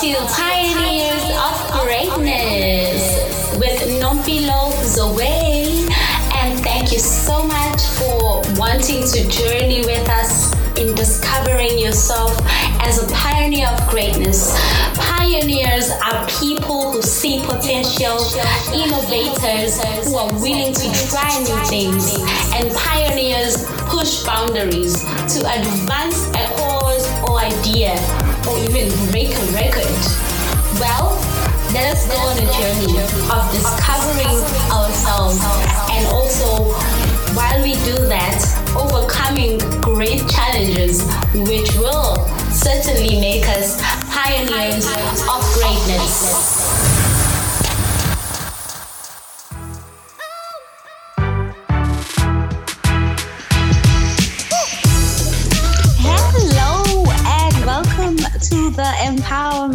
to Pioneers of Greatness with Nompilo Zoe. And thank you so much for wanting to journey with us in discovering yourself as a pioneer of greatness. Pioneers are people who see potential, innovators who are willing to try new things, and pioneers push boundaries to advance a cause or idea even break a record. Well, let us go on a journey of discovering ourselves and also while we do that, overcoming great challenges which will certainly make us pioneers of greatness.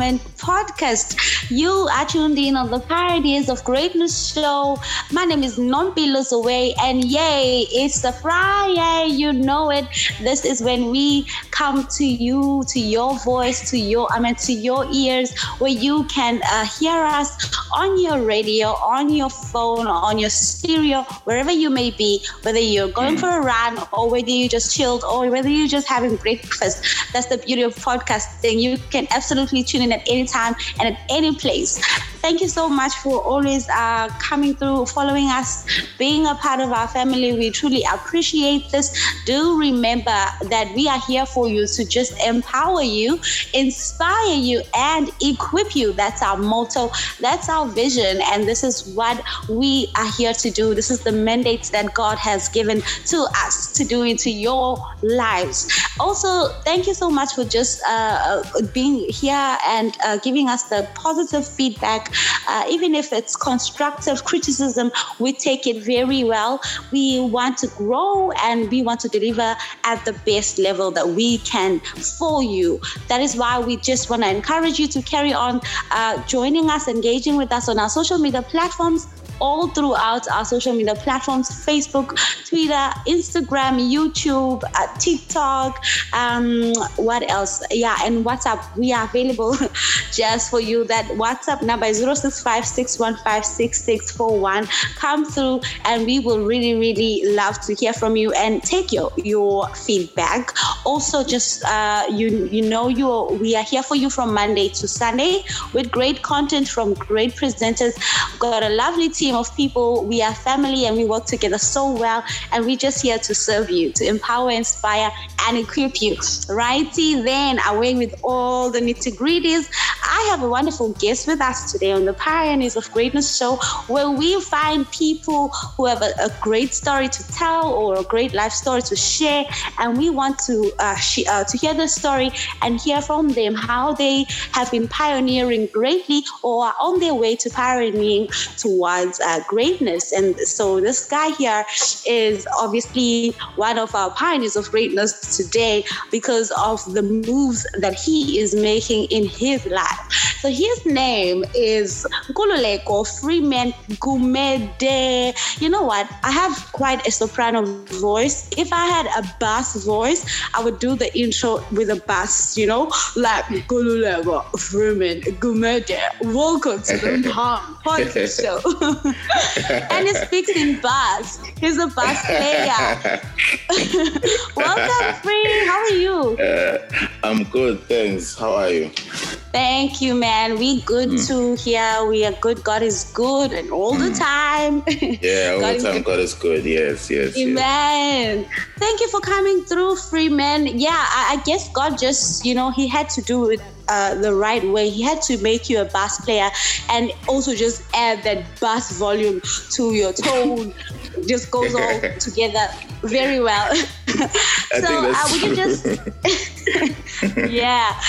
Empowerment Podcast. You are tuned in on the Pioneers of Greatness show. My name is Nompilo Away, and yay, it's the Friday. You know it. This is when we come to you, to your voice, to your, I mean, to your ears, where you can uh, hear us on your radio, on your phone, on your stereo, wherever you may be, whether you're going for a run or whether you just chilled or whether you're just having breakfast. That's the beauty of podcasting you can absolutely tune in at any time and at any place. Thank you so much for always uh, coming through, following us, being a part of our family. We truly appreciate this. Do remember that we are here for you to just empower you, inspire you, and equip you. That's our motto, that's our vision, and this is what we are here to do. This is the mandate that God has given to us to do into your lives. Also, thank you so much for just uh, uh being here and uh, giving us the positive feedback uh, even if it's constructive criticism, we take it very well. We want to grow and we want to deliver at the best level that we can for you. That is why we just want to encourage you to carry on uh, joining us, engaging with us on our social media platforms all throughout our social media platforms Facebook, Twitter, Instagram, YouTube, uh, TikTok, um, what else? Yeah, and WhatsApp. We are available just for you. That WhatsApp number is 0656156641. Come through and we will really, really love to hear from you and take your, your feedback. Also, just uh, you you know you we are here for you from Monday to Sunday with great content from great presenters. Got a lovely team team of people. We are family and we work together so well. And we're just here to serve you, to empower, inspire, and equip you. Righty then, away with all the nitty gritties. I have a wonderful guest with us today on the Pioneers of Greatness show, where we find people who have a, a great story to tell or a great life story to share, and we want to uh, sh- uh, to hear the story and hear from them how they have been pioneering greatly or are on their way to pioneering towards uh, greatness. And so this guy here is obviously one of our pioneers of greatness today because of the moves that he is making in his life. So his name is Nkululeko Freeman Gumede. You know what? I have quite a soprano voice. If I had a bass voice, I would do the intro with a bass, you know, like Nkululeko Freeman Gumede. Welcome to the Palm Podcast Show. and he speaks in bass. He's a bass player. Welcome, Free. How are you? Uh, I'm good, thanks. How are you? Thank you, man. And we good mm. too here. We are good. God is good and all mm. the time. Yeah, all God the time. Is God is good. Yes, yes. Amen. Yes. Thank you for coming through, Freeman. Yeah, I, I guess God just, you know, He had to do it uh, the right way. He had to make you a bass player and also just add that bass volume to your tone. Just goes all together very well. so uh, we can just yeah.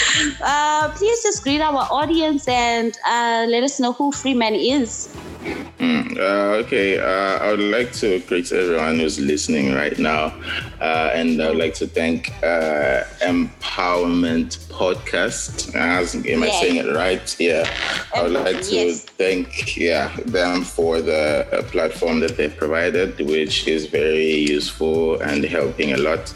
Uh, please just greet our audience and uh, let us know who Freeman is. Mm, uh, okay, uh, I would like to greet everyone who's listening right now, uh, and I would like to thank uh, Empowerment Podcast. As, am I saying it right? Yeah. I would like to yes. thank yeah them for the uh, platform that they've provided, which is very useful and helping a lot.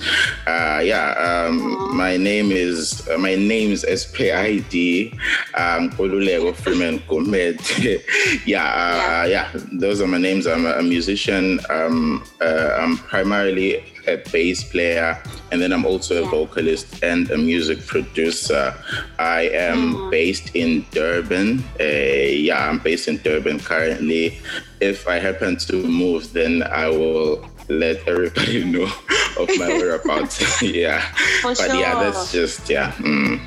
Uh, yeah. Um, my name is uh, my name is SPID. Um, Nkululeko Freeman Gumede. yeah, uh, yeah. Yeah. Those are my names. I'm a musician. Um, uh, I'm primarily a bass player, and then I'm also a vocalist and a music producer. I am mm. based in Durban. Uh, yeah, I'm based in Durban currently. If I happen to move, then I will let everybody know of my whereabouts. yeah. For but sure. yeah, that's just, yeah. Mm.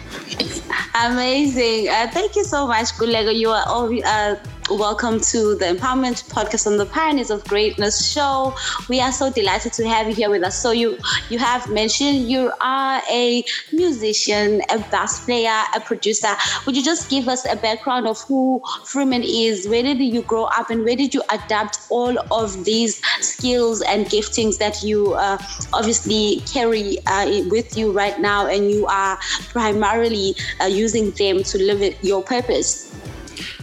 Amazing. Uh, thank you so much, Gulego. You are all. Uh, Welcome to the Empowerment Podcast on the Pioneers of Greatness show. We are so delighted to have you here with us. So you you have mentioned you are a musician, a bass player, a producer. Would you just give us a background of who Freeman is? Where did you grow up, and where did you adapt all of these skills and giftings that you uh, obviously carry uh, with you right now, and you are primarily uh, using them to live your purpose?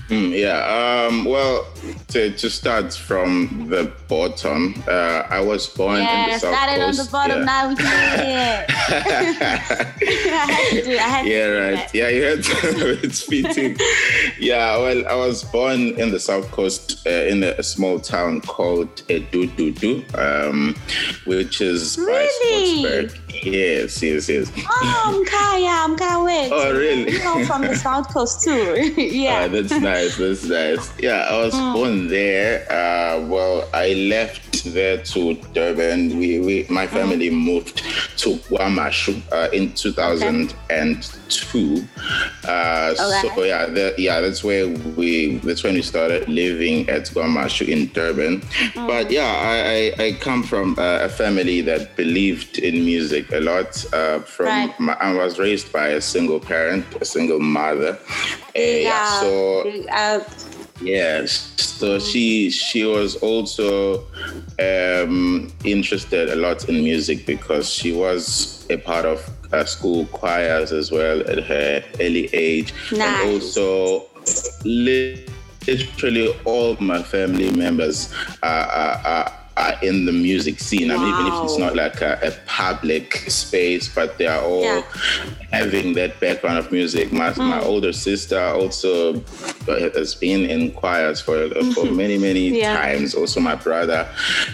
Mm, yeah. Um, well, to, to start from the bottom, uh, I was born yeah, in the South started Coast. on the bottom. Yeah. Now we can I had to do it. I had yeah, right. Yeah, you had to. it's fitting. yeah. Well, I was born in the South Coast uh, in a, a, small town called Edududu, um, which is really? by Sportsburg. Yes, yes, yes. Oh, Kaya, I'm Kaya. Oh, really? You know, from the South Coast too. yeah. Oh, that's nice. That's nice. Yeah, I was mm. born there. Uh, well, I left there to Durban. We, we my mm-hmm. family mm. moved to KwaMashu uh, in 2002. Okay. Uh. So yeah, the, yeah, that's where we. That's when we started living at KwaMashu in Durban. Mm. But yeah, I, I, I come from a family that believed in music a lot. Uh, from right. my, I was raised by a single parent, a single mother. Yeah. yeah so uh, yes so she she was also um, interested a lot in music because she was a part of uh, school choirs as well at her early age nice. and also literally all my family members are, are, are are in the music scene. Wow. I mean, even if it's not like a, a public space, but they are all yeah. having that background of music. My, mm. my older sister also has been in choirs for for many many yeah. times. Also, my brother,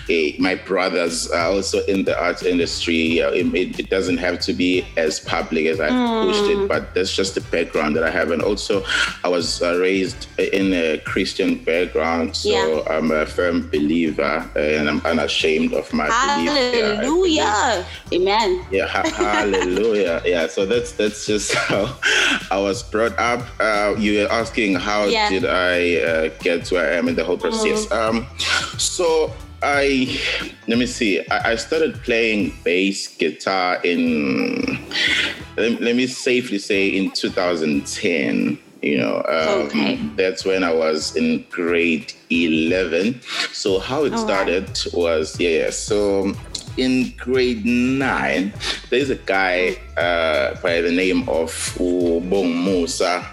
eh, my brothers are also in the art industry. It, it, doesn't have to be as public as I've mm. pushed it, but that's just the background that I have. And also, I was uh, raised in a Christian background, so yeah. I'm a firm believer and I'm unashamed of my hallelujah. belief. Hallelujah. Amen. Yeah, ha- hallelujah. Yeah, so that's that's just how I was brought up. Uh, you were asking how yeah. did I uh, get to where I am in the whole process. Mm-hmm. Um, so I let me see. I, I, started playing bass guitar in let, let me safely say in 2010 you know um, okay. that's when i was in grade 11 so how it started right. was yeah so in grade 9 there's a guy uh, by the name of ubong musa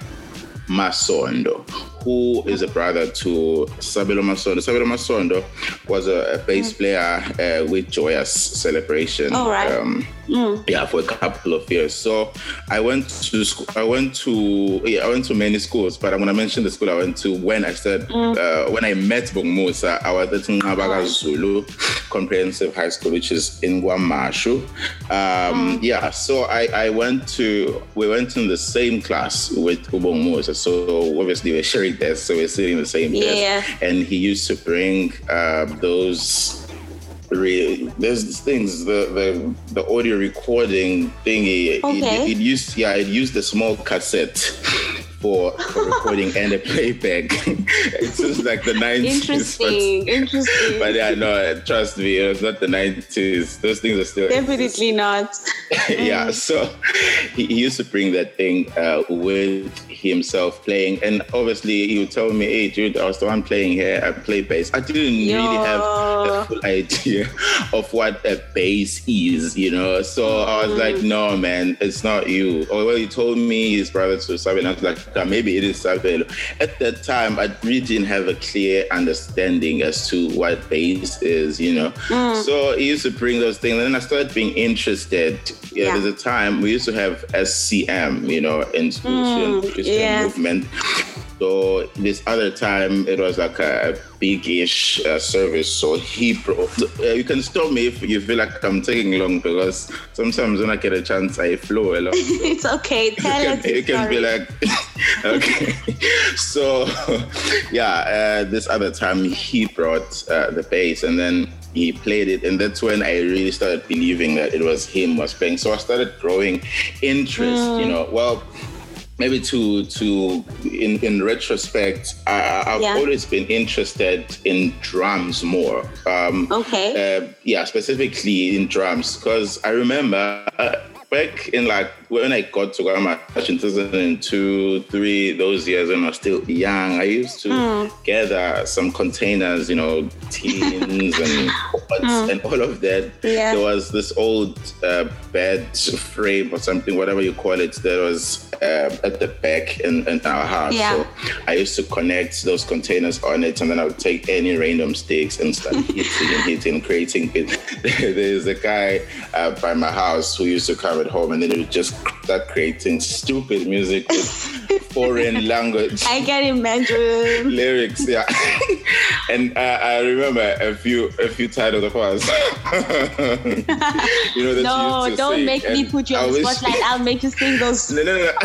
masondo who is a brother to Sabelo Masondo. Sabelo Masondo was a, a bass mm. player uh, with Joyous Celebration. All right. Um, mm. Yeah, for a couple of years. So I went to school. I went to yeah, I went to many schools, but I'm gonna mention the school I went to when I said mm. uh, when I met Bong Musa. I was at Ngabaga Zulu Comprehensive High School, which is in KwaMashu. Um, mm. Yeah, so I, I went to we went in the same class with Ubong Musa. So obviously we're sharing desk, so we're sitting in the same yeah. desk. And he used to bring uh, those Really, there's things the the the audio recording thingy okay. it, it, used yeah it used the small cassette for, for recording and a playback. it's just like the 90s. Interesting, but, interesting. But yeah, no, trust me, it's not the 90s. Those things are still. Definitely not. yeah, mm. so he, he, used to bring that thing uh, with himself playing. And obviously, he would tell me, hey, dude, I was the one playing here. I play bass. I didn't Yo. really have a full idea of what a bass is, you know? So I was like, mm. no, man, it's not you. Or well, he told me his brother to Sabelo. I was like, maybe it is Sabelo. At that time, I really didn't have a clear understanding as to what bass is, you know? Mm. So he used to bring those things. And then I started being interested. Yeah, yeah. There's a time we used to have SCM, you know, institution, mm, Christian yeah. movement. So this other time, it was like a big-ish uh, service. So he, uh, you can stop me if you feel like I'm taking long because sometimes when I get a chance, I flow a lot. It's okay. Tell you can, you can be like, okay. so yeah, uh, this other time he brought uh, the bass, and then he played it and that's when i really started believing that it was him was playing so i started growing interest mm. you know well maybe to to in in retrospect I, have yeah. always been interested in drums more um okay uh, yeah specifically in drums because i remember uh, back in like when I got to Ghana in 2002, three, those years when I was still young, I used to mm. gather some containers, you know, tins and pots mm. and all of that. Yeah. There was this old uh, bed frame or something, whatever you call it, that was uh, at the back in, in our house. Yeah. So I used to connect those containers on it and then I would take any random sticks and start hitting and hitting, creating it. There's a guy uh, by my house who used to come at home and then he would just start creating stupid music with foreign language. I can imagine lyrics. Yeah, and uh, I remember a few a few titles of us. you know, that no, don't sing. make me put you on the spotlight. I'll make you sing those. No, no, no.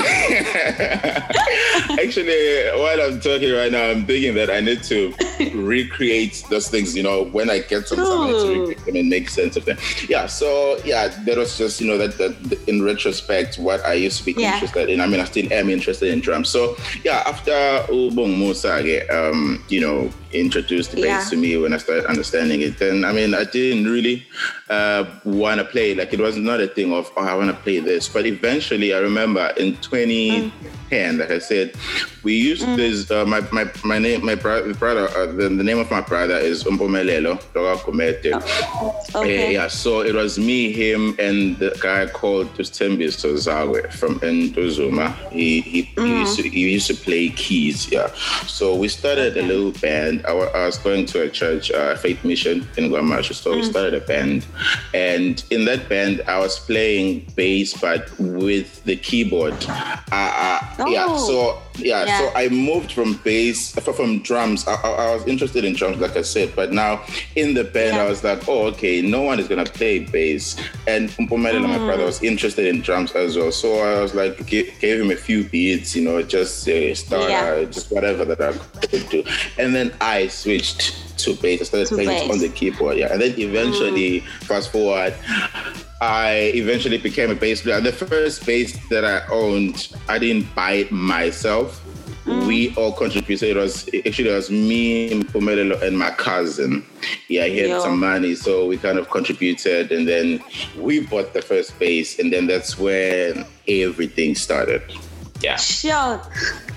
Actually, while I'm talking right now, I'm thinking that I need to recreate those things. You know, when I get some time to recreate them and make sense of them. Yeah. So yeah, that was just you know that, that in retrospect what I used to be yeah. interested in. I mean, I still am interested in drums. So yeah, after Ubong Musa, um, you know, introduced the bass yeah. to me when I started understanding it, then I mean, I didn't really uh, want to play. Like it was not a thing of, oh, I want to play this. But eventually, I remember in 20. mm. Like I said, we used mm. this. Uh, my, my my name, my brother, uh, the, the, name of my brother is Umpomelelo Doga Gumede. Oh. Okay. Uh, yeah, so it was me, him, and the guy called Tustembi Zagwe from Ntuzuma. He he, mm. he, used to, he used to play keys. Yeah, so we started okay. a little band. I, I, was going to a church, uh, Faith Mission in KwaMashu, so we mm. started a band and in that band, I was playing bass, but with the keyboard. Uh, uh, oh. Yeah, so yeah, yeah, so I moved from bass, from drums. I, I, was interested in drums, like I said, but now in the band, yeah. I was like, oh, okay, no one is gonna play bass. And Umpomele, mm. my brother, was interested in drums as well. So I was like, gave, gave him a few beats, you know, just uh, start, yeah. just whatever that I could do. And then I switched to bass. I started to playing bass. on the keyboard, yeah. And then eventually, mm. fast forward, I eventually became a bass player. The first bass that I owned, I didn't buy it myself. Mm. We all contributed. It was actually it was me, Pomelelo, and my cousin. Yeah, he had Yo. some money, so we kind of contributed, and then we bought the first bass, and then that's when everything started. Yeah. Sure.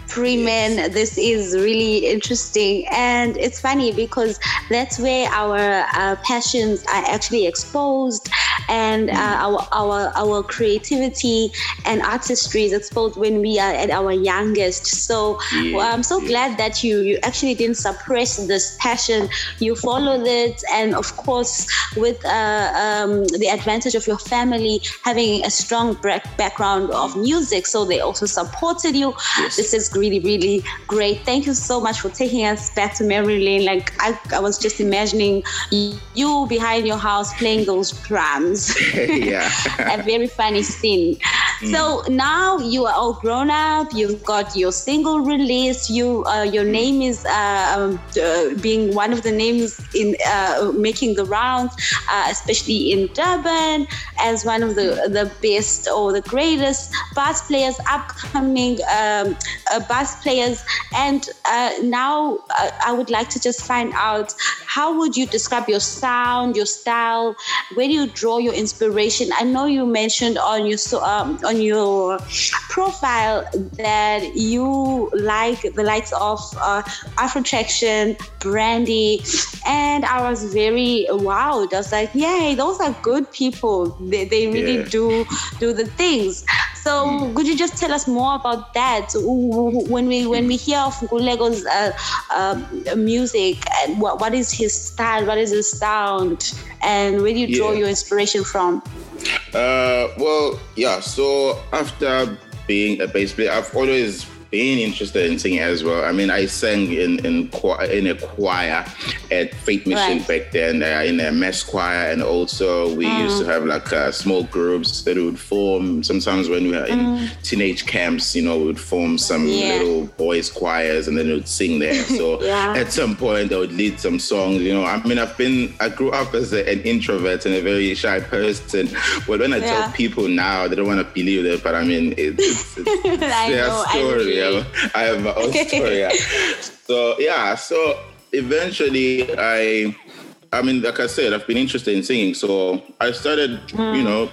Freeman, this is really interesting. And it's funny because that's where our uh, passions are actually exposed and uh, our, our, our creativity and artistry is exposed when we are at our youngest. So well, I'm so glad that you, you actually didn't suppress this passion. You followed it. And of course, with uh, um, the advantage of your family having a strong background of music, so they also supported you. Yes. This is really, really great. Thank you so much for taking us back to memory lane. Like I, I was just imagining you behind your house playing those drums. yeah. a very funny scene. Mm. So now you are all grown up. You've got your single release. You, uh, your mm. name is uh, um, uh, being one of the names in uh, making the rounds, uh, especially in Durban, as one of the the best or the greatest bass players, upcoming um, uh, bass players. And now I would like to just find out how would you describe your sound, your style? Where do you draw your inspiration? I know you mentioned on your um, on your profile that you like the likes of uh, Afrotraction, Brandy, and I was very wowed. I was like, yay, those are good people. They, they really yeah. do do the things. So mm. could you just tell us more about that? When we when we hear of Gulego's uh, uh, music and what, what is his style, what is his sound, and where do you draw yeah. your inspiration from? Uh, well, yeah. So after being a bass player, I've always been interested in singing as well. I mean, I sang in in, in a choir at Faith Mission right. back then, uh, in a mass choir, and also we mm. used to have like uh, small groups that would form. Sometimes when we were in mm. teenage camps, you know, we would form some yeah. little boys choirs, and then we would sing there. So yeah. at some point, I would lead some songs. You know, I mean, I've been, I grew up as a, an introvert and a very shy person. But when I yeah. tell people now, they don't want to believe it. But I mean, it's, it's, it's their know, story. Yeah, I have my own story. Yeah. So yeah, so eventually I, I mean, like I said, I've been interested in singing, so I started, mm. you know,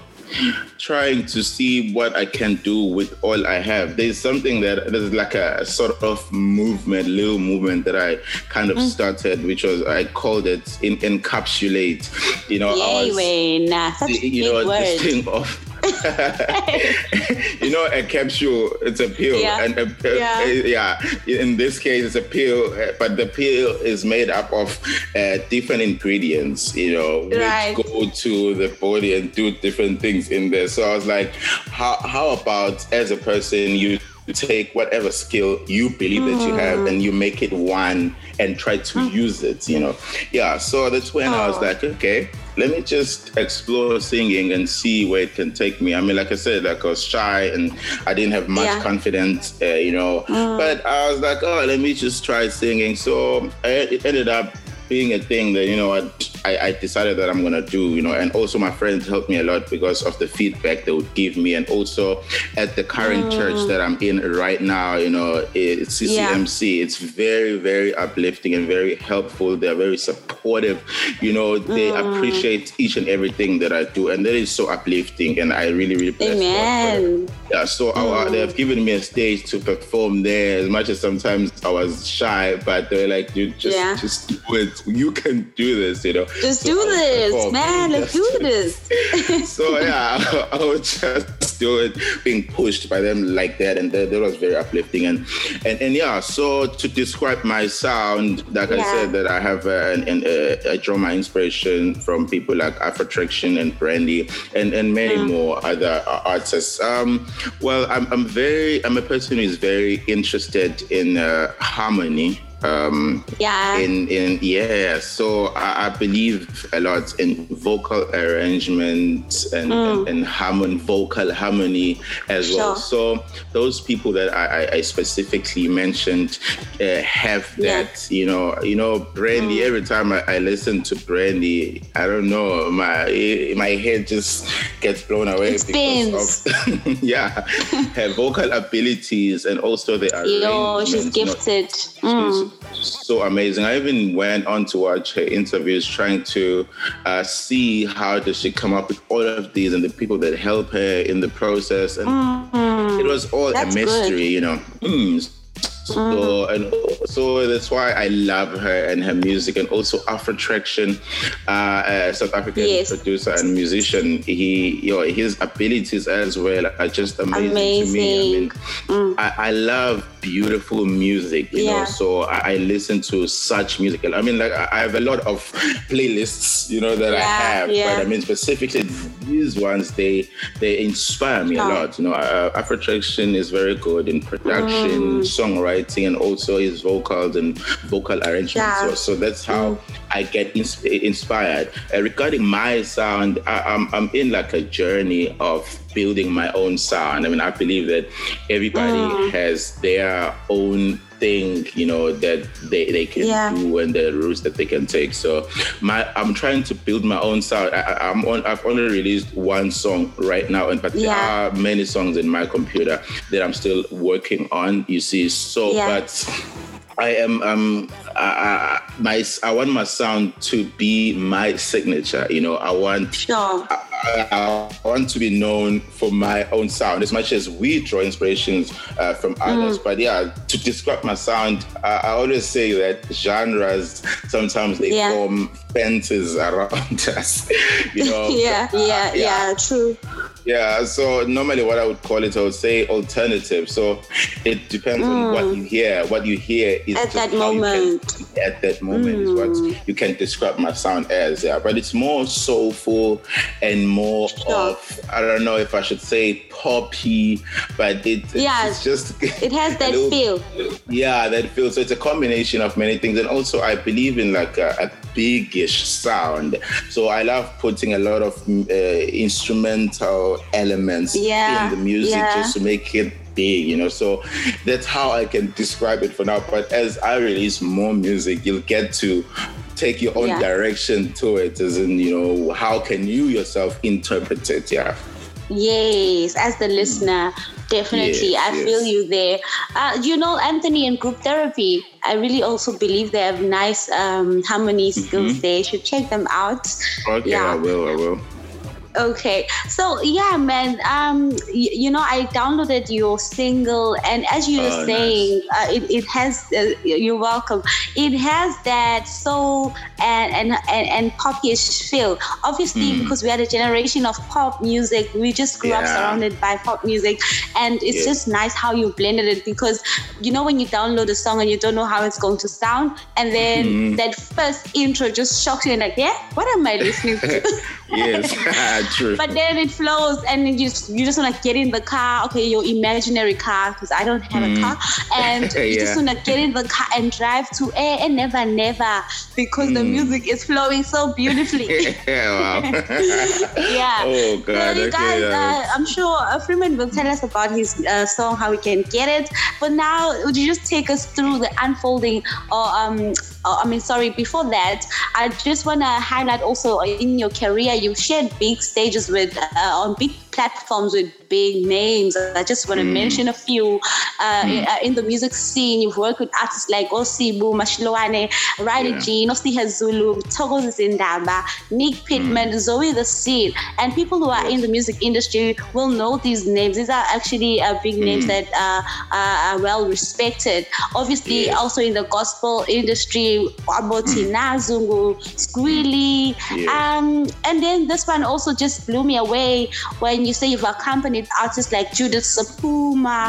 trying to see what I can do with all I have. There's something that there's like a sort of movement, little movement that I kind of mm. started, which was I called it in, encapsulate. You know, Yay, I was, nah, such you know, word. this thing of you know, a capsule, it's a pill. Yeah. And a pill, yeah. yeah. In this case, it's a pill, but the pill is made up of uh, different ingredients, you know, right. which go to the body and do different things in there. So I was like, how, how about as a person, you take whatever skill you believe mm. that you have mm. and you make it one and try to mm. use it, you know. Yeah, so that's when oh. I was oh. like, okay, let me just explore singing and see where it can take me. I mean, like I said, like I was shy and I didn't have much yeah. confidence, uh, you know. Mm. But I was like, oh, let me just try singing. So it ended up being a thing that you know I, I decided that I'm gonna do you know and also my friends helped me a lot because of the feedback they would give me and also at the current mm. church that I'm in right now you know it's CCMC yeah. it's very very uplifting and very helpful they're very supportive you know they mm. appreciate each and everything that I do and that is so uplifting and I really really bless Amen. yeah so mm. they have given me a stage to perform there as much as sometimes I was shy but they're like you just yeah. just do it you can do this, you know. Just so do this, man. Let's do this. so yeah, I, I would just do it, being pushed by them like that, and that, that was very uplifting. And, and and yeah, so to describe my sound, like yeah. I said, that I have an, an uh, I draw my inspiration from people like Afrotraction and Brandy, and and many mm. more other artists. Um, well, I'm I'm very I'm a person who is very interested in uh, harmony um, yeah. In in yeah, so I, I, believe a lot in vocal arrangement and, mm. and, and harmon vocal harmony as sure. well. So those people that I, I specifically mentioned uh, have that. Yeah. You know, you know, Brandy. Mm. Every time I, I, listen to Brandy, I don't know, my my head just gets blown away it because of yeah, her vocal abilities and also the arrangement. Yo, she's gifted. Mm so amazing. I even went on to watch her interviews, trying to uh, see how does she come up with all of these and the people that help her in the process, and mm-hmm. it was all That's a mystery, good. you know. Mm. So mm. and so that's why I love her and her music, and also Afrotraction, uh, South African yes. producer and musician. He, you know, his abilities as well are just amazing, amazing. to me. I mean, mm. I, I, love beautiful music, you yeah. know. So I, I, listen to such music. I mean, like I have a lot of playlists, you know, that yeah, I have, yeah. but I mean specifically these ones they they inspire me a lot. You know, uh, Afrotraction is very good in production, mm. songwriting, and also his vocals and vocal arrangements. Yeah. So, so, that's how mm. I get ins- inspired. Uh, regarding my sound, I, I'm I'm in like a journey of building my own sound. I mean, I believe that everybody mm. has their own thing, you know, that they, they can yeah. do and the routes that they can take. So my I'm trying to build my own sound. I, am on I've only released one song right now, and but yeah. there are many songs in my computer that I'm still working on. You see, so yeah. but I am um I, I, my I want my sound to be my signature. You know, I want sure. I, I, want to be known for my own sound as much as we draw inspirations uh, from others. Mm. But yeah, to describe my sound, I, I, always say that genres sometimes they yeah. form fences around us. you know. yeah, uh, yeah, yeah, yeah, true. Yeah, so normally what I would call it, I would say alternative. So it depends mm. on what mm. you hear. What you hear is at that moment. Can, at that moment mm. is what mm. you can describe my sound as. Yeah, but it's more soulful and more sure. of I don't know if I should say poppy, but it, yeah, it's just it has that little, feel. Yeah, that feel. So it's a combination of many things, and also I believe in like a, a bigish sound. So I love putting a lot of uh, instrumental elements yeah, in the music yeah. just to make it big, you know. So that's how I can describe it for now. But as I release more music, you'll get to take your own yeah. direction to it, as in, you know, how can you yourself interpret it? Yeah. Yes, as the listener, definitely, yes, I yes. feel you there. Uh, you know, Anthony and group therapy, I really also believe they have nice um, harmony skills mm-hmm. there. You should check them out. Okay, yeah. I will, I will. Okay, so yeah, man. Um, y- you know, I downloaded your single, and as you were oh, saying, nice. uh, it, it has. Uh, you're welcome. It has that soul and and and, and popish feel. Obviously, mm. because we had a generation of pop music, we just grew yeah. up surrounded by pop music, and it's yeah. just nice how you blended it. Because you know, when you download a song and you don't know how it's going to sound, and then mm. that first intro just shocks you, and like, yeah, what am I listening to? yes. True. But then it flows, and you just you just wanna get in the car. Okay, your imaginary car, because I don't have mm. a car, and you yeah. just wanna get in the car and drive to a and never never because mm. the music is flowing so beautifully. yeah. Yeah. Oh God. So you guys, uh, I'm sure uh, Freeman will tell us about his uh, song, how we can get it. But now, would you just take us through the unfolding, or um, or, I mean, sorry, before that, I just wanna highlight also in your career, you shared big stages with uh, on big platforms with big names. I just want to mm. mention a few. Uh, mm. in, the music scene, you've worked with artists like Osibu, Mashloane, Ryder yeah. Jean, Nosiha Zulu, Togo Zindaba, Nick Pittman, mm. Zoe the Seed, and people who are in the music industry will know these names. These are actually uh, big names mm. that uh, are well respected. Obviously, also in the gospel industry, Aboti mm. Nazungu, Squealy, um, and then this one also just blew me away when you say you've accompanied artists like Judith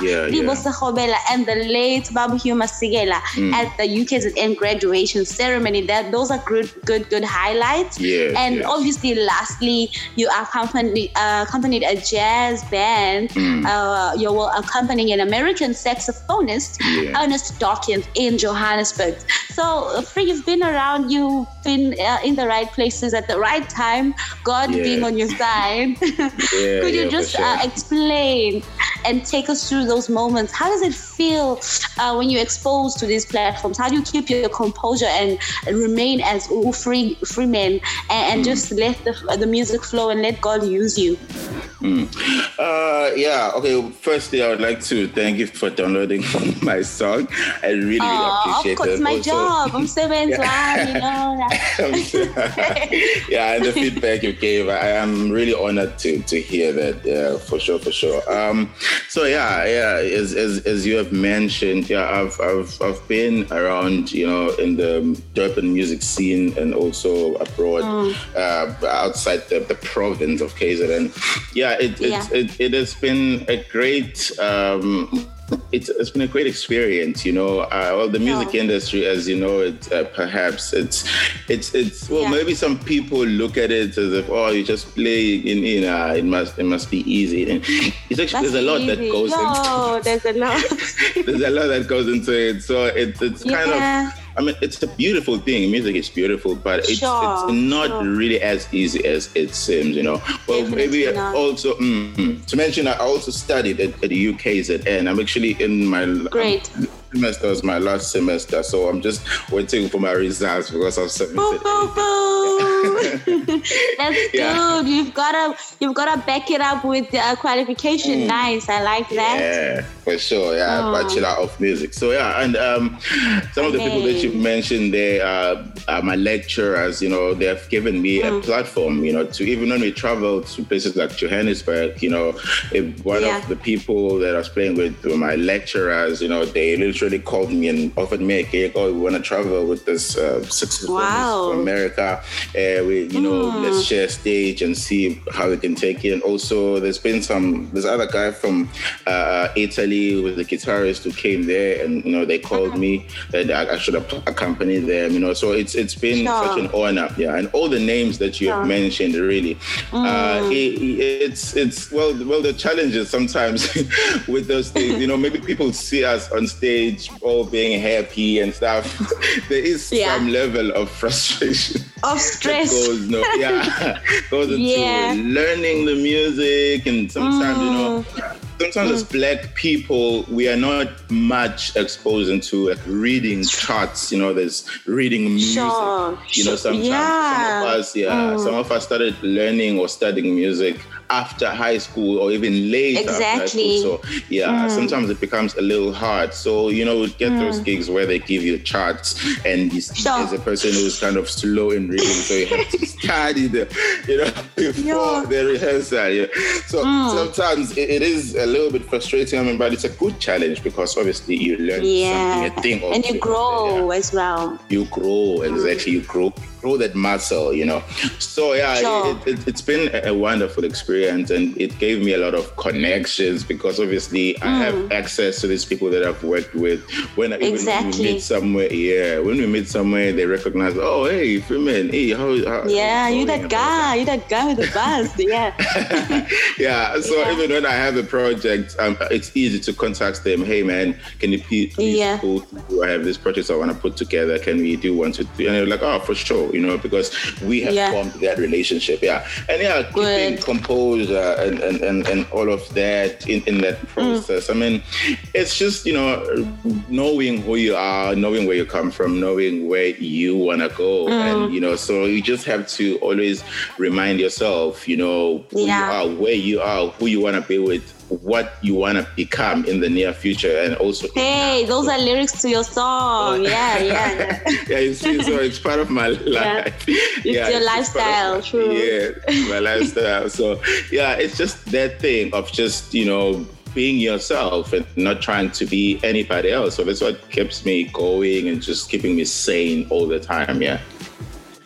yeah, Libo yeah. and the late Babu Hugh Masekela mm. at the UKZN graduation ceremony. That those are good, good, good highlights. And obviously, lastly, you accompanied uh, accompanied a jazz band. Mm. Uh, you were accompanying an American saxophonist, yeah. Ernest Dawkins, in Johannesburg. So, Free, you've been around. You've been uh, in the right places at the right time. God being on your side. Yeah, Could you just sure. uh, explain and take us through those moments? How does it feel uh, when you're exposed to these platforms? How do you keep your composure and remain as free free men and, and mm. just let the, the music flow and let God use you? Mm. Uh, yeah. Okay. Firstly, I would like to thank you for downloading my song. I really, really appreciate it. Of course, it. my also, job. I'm seven yeah. you know. yeah, and the feedback you gave, I am really honored to to hear that. Yeah, for sure, for sure. Um, so yeah, yeah. As, as as you have mentioned, yeah, I've I've I've been around, you know, in the Durban music scene and also abroad, mm. uh, outside the, the province of KZN. Yeah, it, yeah. It, it, it has been a great um, it's, it's been a great experience, you know. Uh, well, the music oh. industry, as you know, it uh, perhaps it's it's it's well, yeah. maybe some people look at it as if oh, you just play in you know, it must it must be easy. And it's actually That's there's a lot easy. that goes no, into there's a lot. there's a lot that goes into it. So it, it's yeah. kind of I mean, it's a beautiful thing. Music is beautiful, but it's, sure, it's not sure. really as easy as it seems, you know. Well, Definitely maybe not. also mm, to mention, I also studied at, at the UKZN. I'm actually in my great. Um, semester was my last semester, so I'm just waiting for my results because I've submitted. That's yeah. good. You've gotta you've gotta back it up with the qualification. Mm. Nice, I like that. Yeah, for sure. Yeah, oh. bachelor of music. So yeah, and um, some of the people that you've mentioned there are, are, my lecturers. You know, they have given me mm. a platform. You know, to even when we travel to places like Johannesburg. You know, if one yeah. of the people that I was playing with were my lecturers. You know, they literally literally called me and offered me a gig. Oh, we want to travel with this uh, successful wow. from America. Uh, we, you know, mm. let's share stage and see how we can take it. And also, there's been some. There's other guy from uh, Italy with the guitarist who came there, and you know, they called uh-huh. me that I, should accompany them. You know, so it's it's been sure. such an honor. Yeah, and all the names that you have mentioned, really, uh, mm. it, it's it's well well the challenges sometimes with those things. You know, maybe people see us on stage all being happy and stuff, there is yeah. some level of frustration. Of stress. goes, no, yeah, goes into yeah. learning the music and sometimes, mm. you know, mm sometimes mm. as black people we are not much exposed into like reading charts you know there's reading music sure. you know sometimes yeah. some of us yeah mm. some of us started learning or studying music after high school or even later. exactly. So yeah, mm. sometimes it becomes a little hard. So you know, we get mm. those gigs where they give you charts, and you sure. as a person who's kind of slow in reading, so you have to study the, you know, before yeah. the rehearsal. Yeah. So mm. sometimes it, it is a little bit frustrating. I mean, but it's a good challenge because obviously you learn yeah. something, a thing, and you grow yeah. as well. You grow exactly. You grow grow that muscle, you know. So yeah, sure. it, has it, been a wonderful experience, and it gave me a lot of connections because obviously mm. I have access to these people that I've worked with. When exactly. when we meet somewhere, yeah, when we meet somewhere, they recognize, oh hey, Freeman, hey, how, how yeah, you that guy, you that guy with the buzz, yeah. yeah. So yeah. even when I have a project, um, it's easy to contact them. Hey man, can you please, yeah. I have this project I want to put together. Can we do one, two, three? And they're like, oh, for sure you know, because we have yeah. formed that relationship. Yeah. And yeah, keeping composed uh, and, and, and, and all of that in, in that mm. process. Mm. I mean, it's just, you know, knowing who you are, knowing where you come from, knowing where you want to go. Mm. And, you know, so you just have to always remind yourself, you know, who yeah. you are, where you are, who you want to be with what you want to become in the near future and also hey those are lyrics to your song. Yeah yeah. Yeah you see so it's part of my life. Yeah. it's yeah, your it's lifestyle true. Yeah my lifestyle. So yeah it's just that thing of just you know being yourself and not trying to be anybody else. So that's what keeps me going and just keeping me sane all the time yeah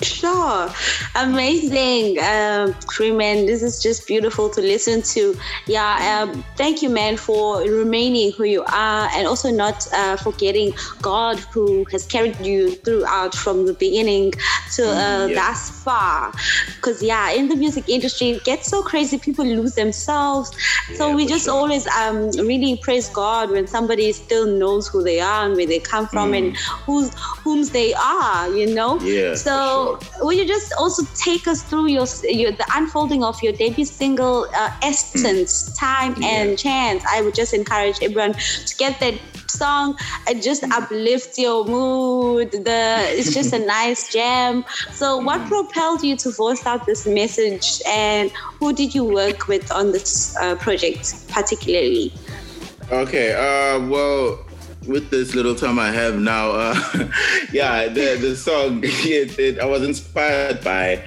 Sure. Amazing. Um, Freeman, this is just beautiful to listen to. Yeah, um, thank you, man, for remaining who you are and also not uh, forgetting God who has carried you throughout from the beginning to uh, mm, yeah. thus far. Because, yeah, in the music industry, it gets so crazy. People lose themselves. So yeah, we just sure. always um, really praise God when somebody still knows who they are and where they come from mm. and who's whom they are, you know? Yeah. So, will you just also take us through your, your the unfolding of your debut single, uh, Essence, Time yeah. and Chance? I would just encourage everyone to get that song and just uplift your mood. The it's just a nice jam. So, what propelled you to voice out this message, and who did you work with on this uh, project particularly? Okay. Uh, well with this little time I have now, uh, yeah, the the song, it, it, I was inspired by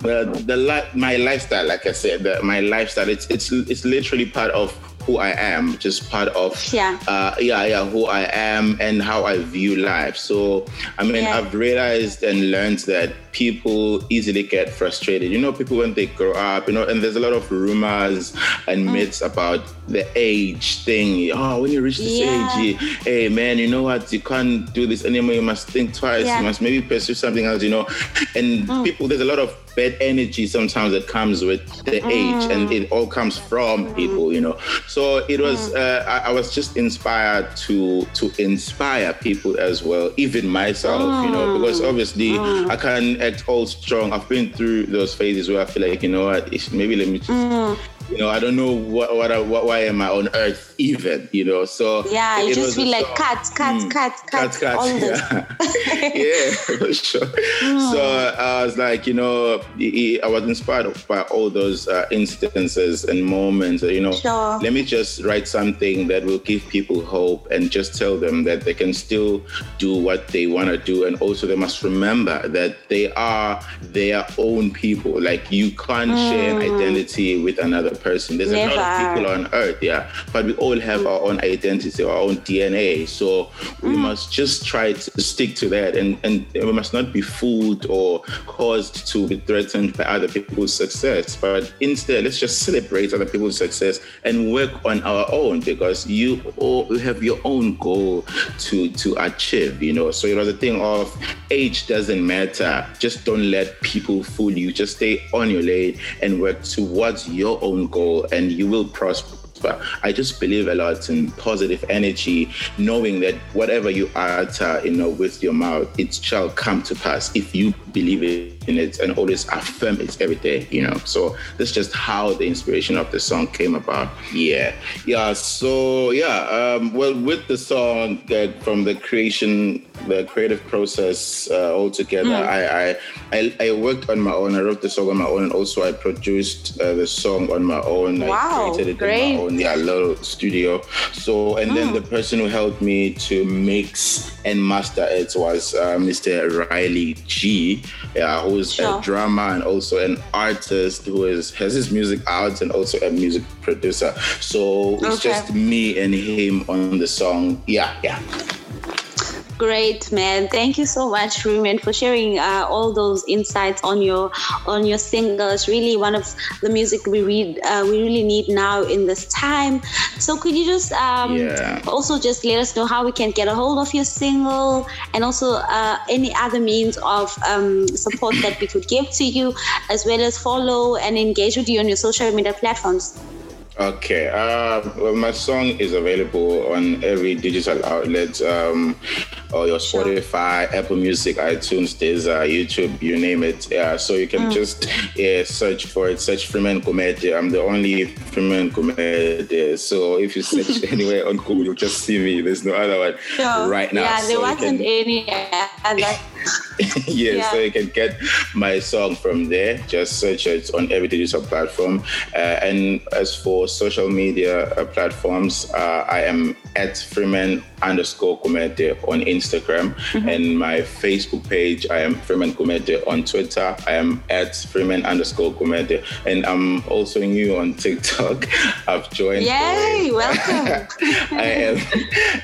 the the my lifestyle. Like I said, the, my lifestyle. It's it's it's literally part of who I am, just part of yeah, uh, yeah, yeah, who I am and how I view life. So I mean, yeah. I've realized and learned that people easily get frustrated. You know, people when they grow up, you know, and there's a lot of rumors and mm. myths about the age thing. Oh, when you reach this yeah. age, hey man, you know what? You can't do this anymore. You must think twice. Yeah. You must maybe pursue something else. You know, and mm. people, there's a lot of bad energy sometimes that comes with the mm. age, and it all comes from mm. people. You know, so it was. Mm. Uh, I, I, was just inspired to to inspire people as well, even myself. You know, because mm. obviously mm. I can't act all strong. I've been through those phases where I feel like you know what, maybe let me just you know, I don't know what what, I, what why am I on earth even, you know. So yeah, you just feel like cut, cut, mm, cut, cut, cut, cut, yeah, yeah, for sure. Mm. So I was like, you know, I was inspired by all those uh, instances and moments. You know, sure. let me just write something that will give people hope and just tell them that they can still do what they want to do, and also they must remember that they are their own people. Like you can't mm. share an identity with another person. There's Never. a lot of people on earth, yeah, but we all have our own identity, our own DNA. So we mm. must just try to stick to that, and and we must not be fooled or caused to be threatened by other people's success. But instead, let's just celebrate other people's success and work on our own because you all have your own goal to to achieve. You know, so it was a thing of age doesn't matter. Just don't let people fool you. Just stay on your lane and work towards your own goal and you will prosper. I just believe a lot in positive energy, knowing that whatever you utter, you know, with your mouth, it shall come to pass if you believe in it and always affirm it every day, you know. So that's just how the inspiration of the song came about. Yeah, yeah. So yeah, um, well, with the song uh, from the creation, the creative process uh, altogether, mm. I, I, I I worked on my own. I wrote the song on my own, and also I produced uh, the song on my own. Wow, I created it great. in my own yeah, little studio. So and mm. then the person who helped me to mix and master it was uh, Mr. Riley G yeah, who's sure. a drummer and also an artist who is has his music out and also a music producer. So it's okay. just me and him on the song. Yeah, yeah. Great, man. Thank you so much, Freeman, for sharing uh, all those insights on your on your singles. Really, one of the music we read uh, we really need now in this time. So, could you just um, yeah. also just let us know how we can get a hold of your single and also uh, any other means of um, support that we could give to you, as well as follow and engage with you on your social media platforms. Okay. Uh, well, my song is available on every digital outlet, um, or your Spotify, Apple Music, iTunes, Deezer, YouTube, you name it. Yeah. So you can mm. just yeah, search for it. Search Freeman Gumede. I'm the only Freeman Gumede. So if you search anywhere on Google, you'll just see me. There's no other one sure. right now. Yeah, there so wasn't can... any other. yeah, yeah, so you can get my song from there. Just search it on every digital platform. Uh, and as for social media uh, platforms, uh, I am at Freeman underscore Gumede on Instagram mm-hmm. and my Facebook page. I am Freeman Gumede on Twitter. I am at Freeman underscore Gumede and I'm also new on TikTok. I've joined. Yay! welcome. I am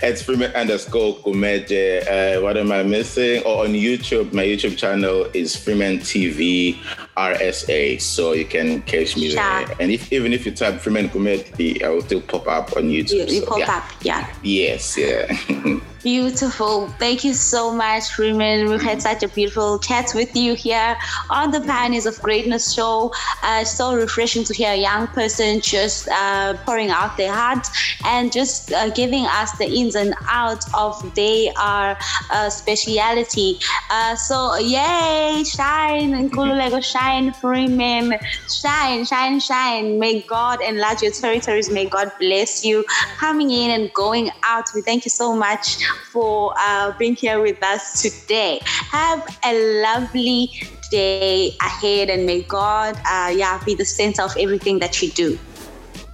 at Freeman underscore Gumede. Uh, what am I missing? Or oh, on YouTube, my YouTube channel is Freeman TV RSA, so you can catch me there. And if even if you type Freeman Gumede, I will still pop up on YouTube. You, you so, pop yeah. up, yeah. Yes, yeah. Beautiful. Thank you so much, Freeman. We've had such a beautiful chat with you here on the Pioneers of Greatness show. Uh, so refreshing to hear a young person just uh, pouring out their heart and just uh, giving us the ins and outs of their speciality. Uh, so, yay, shine, Nkululeko, shine, Freeman, shine, shine, shine. May God enlarge your territories. May God bless you coming in and going out. We thank you so much for uh, being here with us today. Have a lovely day ahead, and may God, uh, yeah, be the center of everything that you do.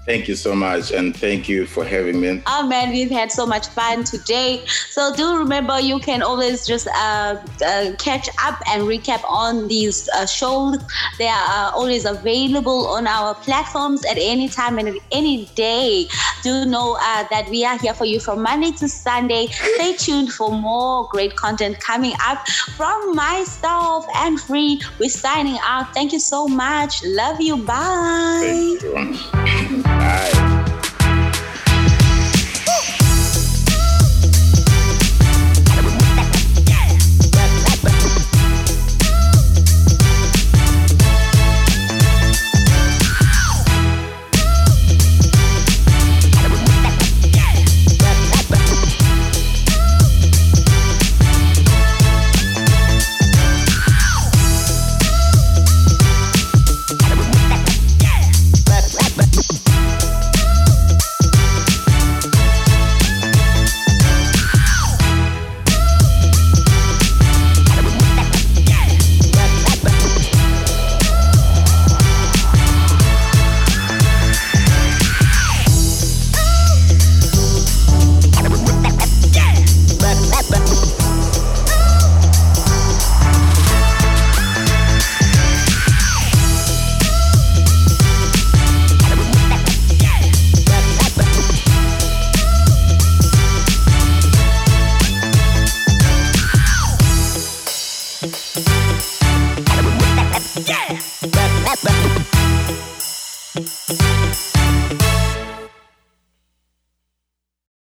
Thank you so much, and thank you for having me. Oh man, we've had so much fun today. So do remember, you can always just uh, uh, catch up and recap on these uh, shows. They are always available on our platforms at any time and any day. Do know uh, that we are here for you from Monday to Sunday. Stay tuned for more great content coming up from myself and Free. We're signing out. Thank you so much. Love you. Bye. Bye.